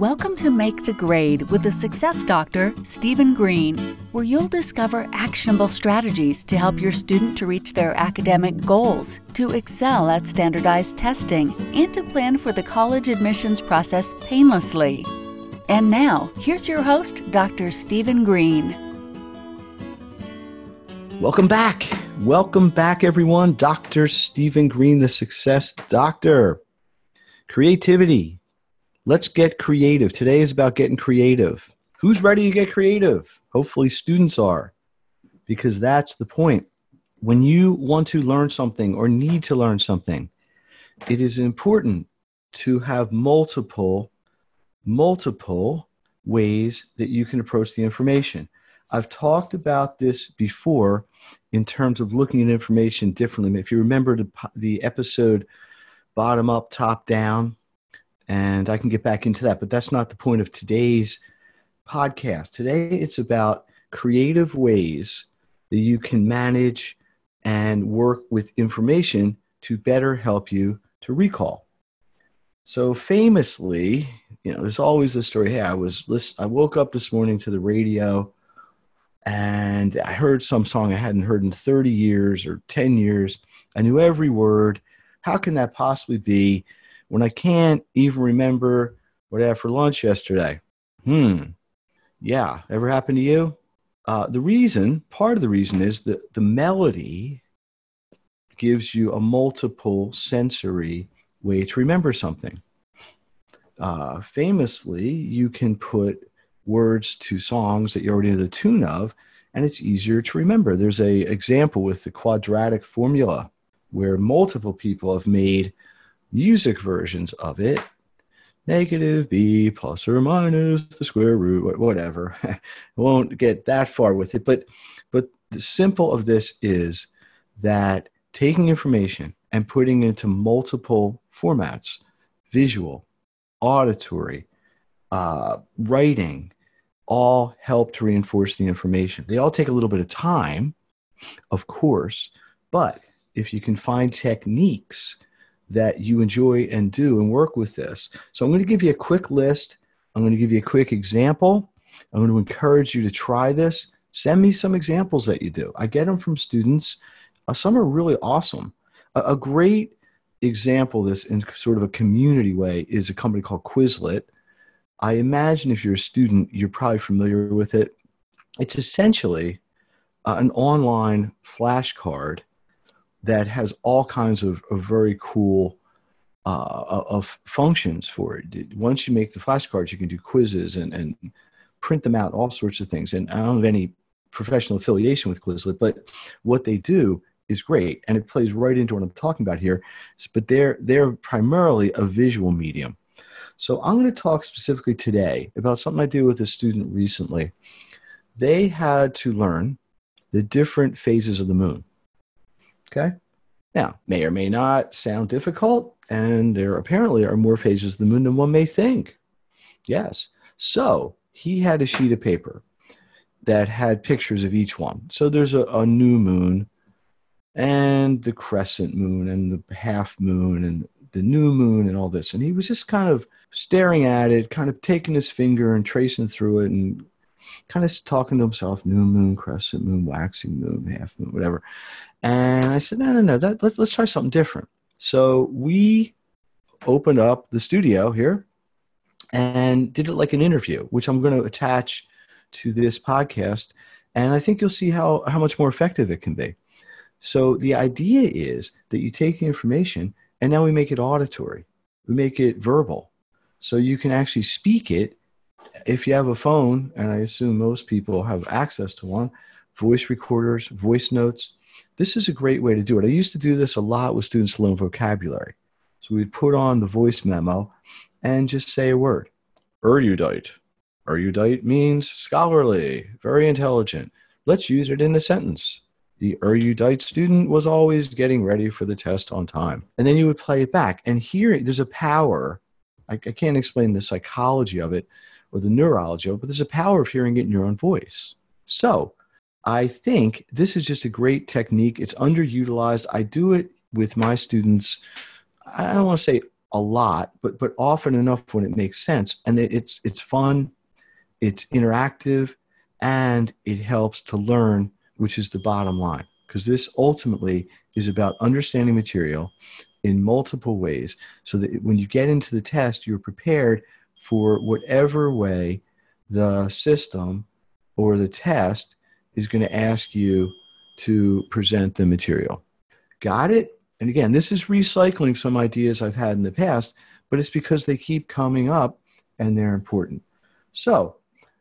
Welcome to Make the Grade with the Success Doctor, Stephen Greene, where you'll discover actionable strategies to help your student to reach their academic goals, to excel at standardized testing, and to plan for the college admissions process painlessly. And now, here's your host, Dr. Stephen Greene. Welcome back. Welcome back, everyone. Dr. Stephen Greene, the Success Doctor. Creativity, Let's get creative. Today is about getting creative. Who's ready to get creative? Hopefully, students are, because that's the point. When you want to learn something or need to learn something, it is important to have multiple, multiple ways that you can approach the information. I've talked about this before in terms of looking at information differently. If you remember the, the episode bottom up, top down, and I can get back into that. But that's not the point of today's podcast. Today, it's about creative ways that you can manage and work with information to better help you to recall. So famously, you know, there's always the story. Hey, I was list- I woke up this morning to the radio and I heard some song I hadn't heard in 30 years or 10 years. I knew every word. How can that possibly be? When I can't even remember what I had for lunch yesterday. Hmm. Yeah. Ever happened to you? Uh, the reason, part of the reason is that the melody gives you a multiple sensory way to remember something. Uh, famously, you can put words to songs that you already know the tune of, and it's easier to remember. There's a example with the quadratic formula where multiple people have made music versions of it. Negative b plus or minus the square root whatever. Won't get that far with it but but the simple of this is that taking information and putting it into multiple formats visual auditory uh, writing all help to reinforce the information. They all take a little bit of time of course but if you can find techniques that you enjoy and do and work with this. So I'm going to give you a quick list. I'm going to give you a quick example. I'm going to encourage you to try this. Send me some examples that you do. I get them from students. Uh, some are really awesome. A, a great example this in sort of a community way is a company called Quizlet. I imagine if you're a student, you're probably familiar with it. It's essentially uh, an online flashcard that has all kinds of, of very cool uh, of functions for it. Once you make the flashcards, you can do quizzes and, and print them out, all sorts of things. And I don't have any professional affiliation with Quizlet, but what they do is great, and it plays right into what I'm talking about here. But they're they're primarily a visual medium. So I'm going to talk specifically today about something I did with a student recently. They had to learn the different phases of the moon. Okay. Now, may or may not sound difficult, and there apparently are more phases of the moon than one may think. Yes. So he had a sheet of paper that had pictures of each one. So there's a, a new moon and the crescent moon and the half moon and the new moon and all this. And he was just kind of staring at it, kind of taking his finger and tracing through it and kind of talking to himself new moon, crescent moon, waxing moon, half moon, whatever. And I said, no, no, no, that, let's, let's try something different. So we opened up the studio here and did it like an interview, which I'm going to attach to this podcast. And I think you'll see how, how much more effective it can be. So the idea is that you take the information and now we make it auditory, we make it verbal. So you can actually speak it if you have a phone, and I assume most people have access to one, voice recorders, voice notes, this is a great way to do it. I used to do this a lot with students to learn vocabulary. So we'd put on the voice memo and just say a word. Erudite. Erudite means scholarly, very intelligent. Let's use it in a sentence. The erudite student was always getting ready for the test on time. And then you would play it back. And here, there's a power. I, I can't explain the psychology of it or the neurology of it, but there's a power of hearing it in your own voice. So I think this is just a great technique. It's underutilized. I do it with my students. I don't want to say a lot, but but often enough when it makes sense, and it, it's it's fun, it's interactive, and it helps to learn, which is the bottom line. Because this ultimately is about understanding material in multiple ways, so that when you get into the test, you're prepared for whatever way the system or the test is going to ask you to present the material. Got it? And again, this is recycling some ideas I've had in the past, but it's because they keep coming up and they're important. So,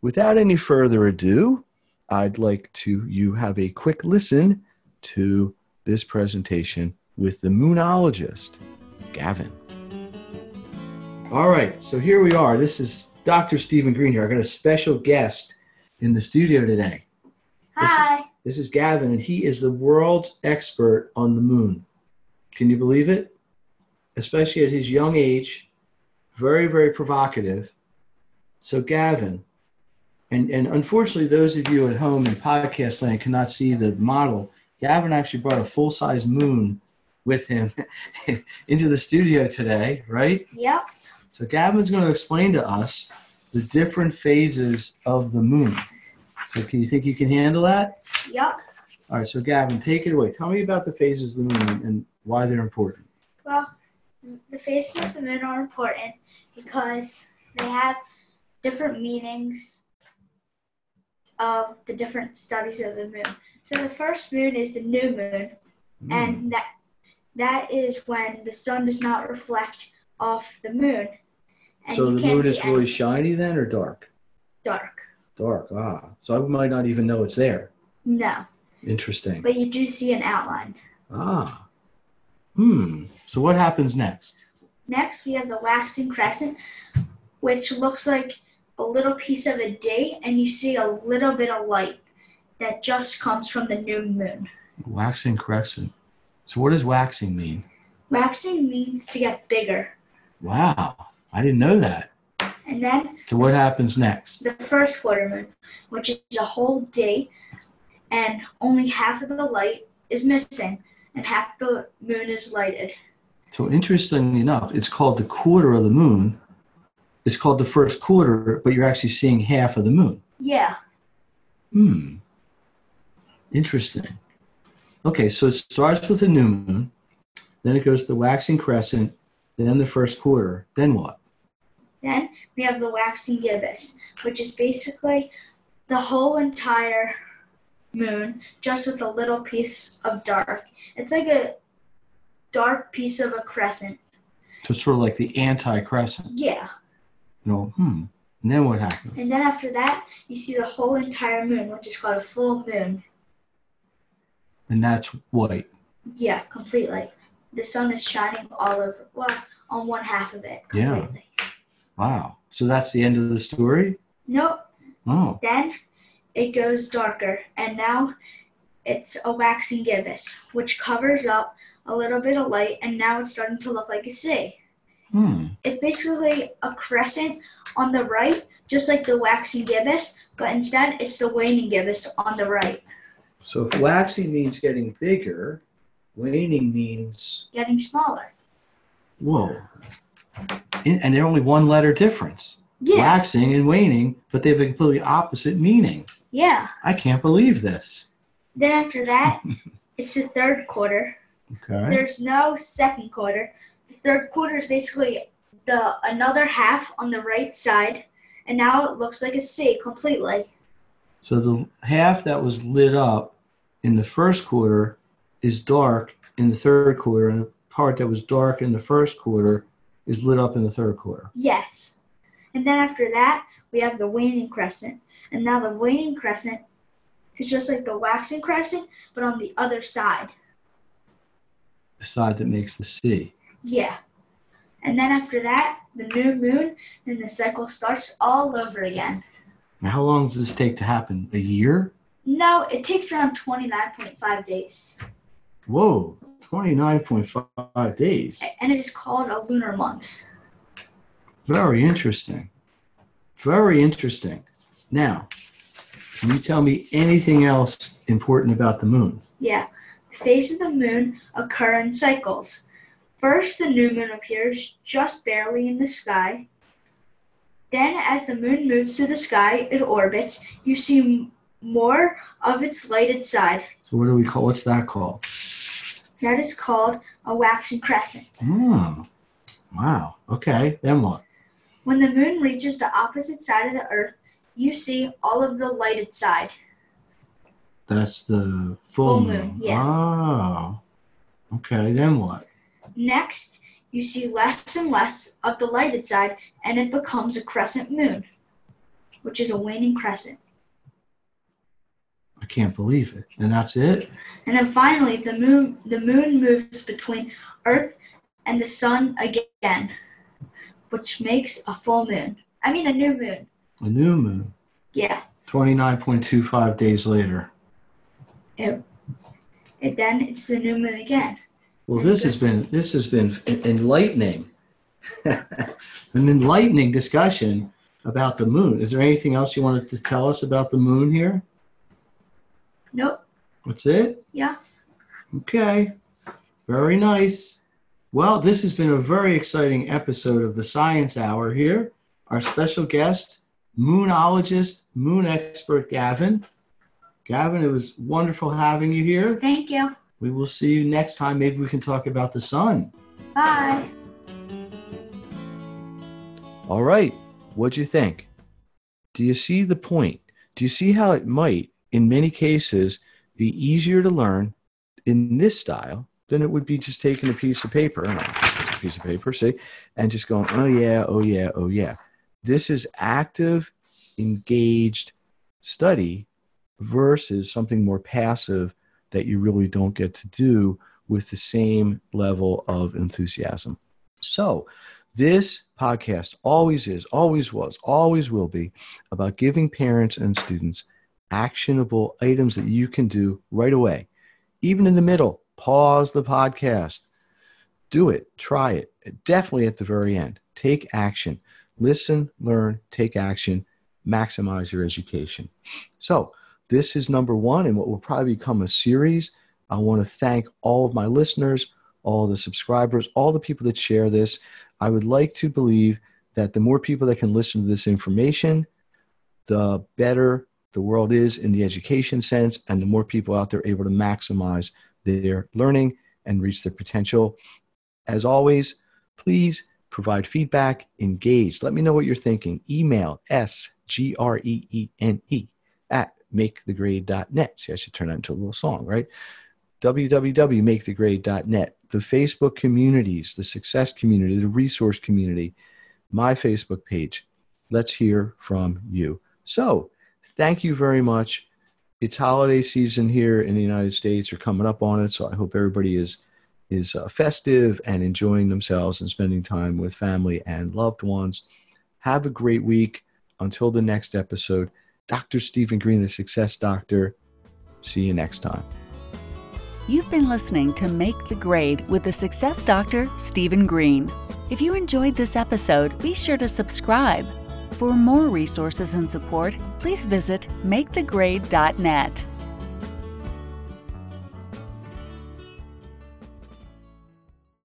without any further ado, I'd like to you have a quick listen to this presentation with the moonologist, Gavin. All right, so here we are. This is Dr. Stephen Greene here. I got a special guest in the studio today. Hi. This is Gavin, and he is the world's expert on the moon. Can you believe it? Especially at his young age, very, very provocative. So, Gavin, and, and unfortunately, those of you at home in podcast land cannot see the model. Gavin actually brought a full size moon with him into the studio today, right? Yep. So, Gavin's going to explain to us the different phases of the moon. So, can you think you can handle that? Yep. All right, so Gavin, take it away. Tell me about the phases of the moon and why they're important. Well, the phases of the moon are important because they have different meanings of the different studies of the moon. So the first moon is the new moon, Hmm. and that that is when the sun does not reflect off the moon. And so you the can't moon see is really shiny then or dark? dark. Dark, ah. So I might not even know it's there. No, Interesting. but you do see an outline. Ah. Hmm. So what happens next? Next, we have the waxing crescent, which looks like a little piece of a date, and you see a little bit of light that just comes from the new moon. Waxing crescent. So what does waxing mean? Waxing means to get bigger. Wow. I didn't know that. And then So what happens next? the first quarter moon, which is a whole day, and only half of the light is missing, and half the moon is lighted. So interestingly enough, it's called the quarter of the moon. It's called the first quarter, but you're actually seeing half of the moon. Yeah, Hmm. Interesting. Okay, so it starts with the new moon, then it goes to the waxing crescent, then the first quarter. Then what? Then we have the waxing gibbous, which is basically the whole entire moon, just with a little piece of dark. It's like a dark piece of a crescent. So it's sort of like the anti-crescent. Yeah. You know, hmm. And then what happens? And then after that, you see the whole entire moon, which is called a full moon. And that's white. Yeah, completely. The sun is shining all over, well, on one half of it Yeah. Wow. So that's the end of the story? Nope. Oh. Then it goes darker, and now it's a waxing gibbous, which covers up a little bit of light, and now it's starting to look like a C. Hmm. It's basically a crescent on the right, just like the waxing gibbous, but instead it's the waning gibbous on the right, So if waxing means getting bigger, waning means getting smaller. whoa. And they're only one letter difference. Yeah, Waxing and waning, but they have a completely opposite meaning. yeah. I can't believe this. Then after that, it's the third quarter. Okay. There's no second quarter. The third quarter is basically the another half on the right side, and now it looks like a C completely. So the half that was lit up in the first quarter is dark in the third quarter, and the part that was dark in the first quarter is lit up in the third quarter. Yes. And then after that, we have the waning crescent. And now the waning crescent is just like the waxing crescent, but on the other side. The side that makes the C. Yeah. And then after that, the new moon, and the cycle starts all over again. Now, how long does this take to happen? A year? No, it takes around 29.5 days. Whoa, 29.5 days. And it is called a lunar month. Very interesting. Very interesting. Now, can you tell me anything else important about the moon? Yeah. The phases of the moon occur in cycles. First, the new moon appears just barely in the sky. Then, as the moon moves through the sky, it orbits. You see more of its lighted side. So what do we call? What's that called? That is called a waxing crescent. Hmm. Wow. Okay. Then what? When the moon reaches the opposite side of the earth, you see all of the lighted side. That's the full, Full moon. moon, yeah. Oh. Okay. Then what? Next, you see less and less of the lighted side, and it becomes a crescent moon, which is a waning crescent. I can't believe it. And that's it. And then finally, the moon the moon moves between Earth and the sun again, which makes a full moon. I mean a new moon. A new moon. Yeah. Twenty-nine point two five days later. It, it then it's the new moon again. Well, this has been this has been enlightening, an enlightening discussion about the moon. Is there anything else you wanted to tell us about the moon here? Nope. That's it. Yeah. Okay. Very nice. Well, this has been a very exciting episode of the Science Hour here. Our special guest, moonologist, moon expert Gavin. Gavin, it was wonderful having you here. Thank you. We will see you next time. Maybe we can talk about the sun. Bye. All right. What'd you think? Do you see the point? Do you see how it might, in many cases, be easier to learn in this style than it would be just taking a piece of paper, a piece of paper, see, and just going, oh yeah, oh yeah, oh yeah. This is active, engaged study versus something more passive that you really don't get to do with the same level of enthusiasm. So, this podcast always is, always was, always will be about giving parents and students actionable items that you can do right away. Even in the middle, pause the podcast. Do it, try it. Definitely at the very end. Take action. Listen, learn, take action, maximize your education. So, this is number one, and what will probably become a series. I want to thank all of my listeners, all the subscribers, all the people that share this. I would like to believe that the more people that can listen to this information, the better the world is in the education sense, and the more people out there able to maximize their learning and reach their potential. As always, please provide feedback, engage. Let me know what you're thinking. Email s g r e e n e at makethegrade.net. See, I should turn that into a little song, right? www.makethegrade.net. The Facebook communities, the success community, the resource community, my Facebook page. Let's hear from you. So, thank you very much. It's holiday season here in the United States. We're coming up on it, so I hope everybody is is uh, festive and enjoying themselves and spending time with family and loved ones. Have a great week. Until the next episode, Dr. Stephen Greene, the Success Doctor. See you next time. You've been listening to Make the Grade with the Success Doctor, Stephen Greene. If you enjoyed this episode, be sure to subscribe. For more resources and support, please visit makethegrade.net.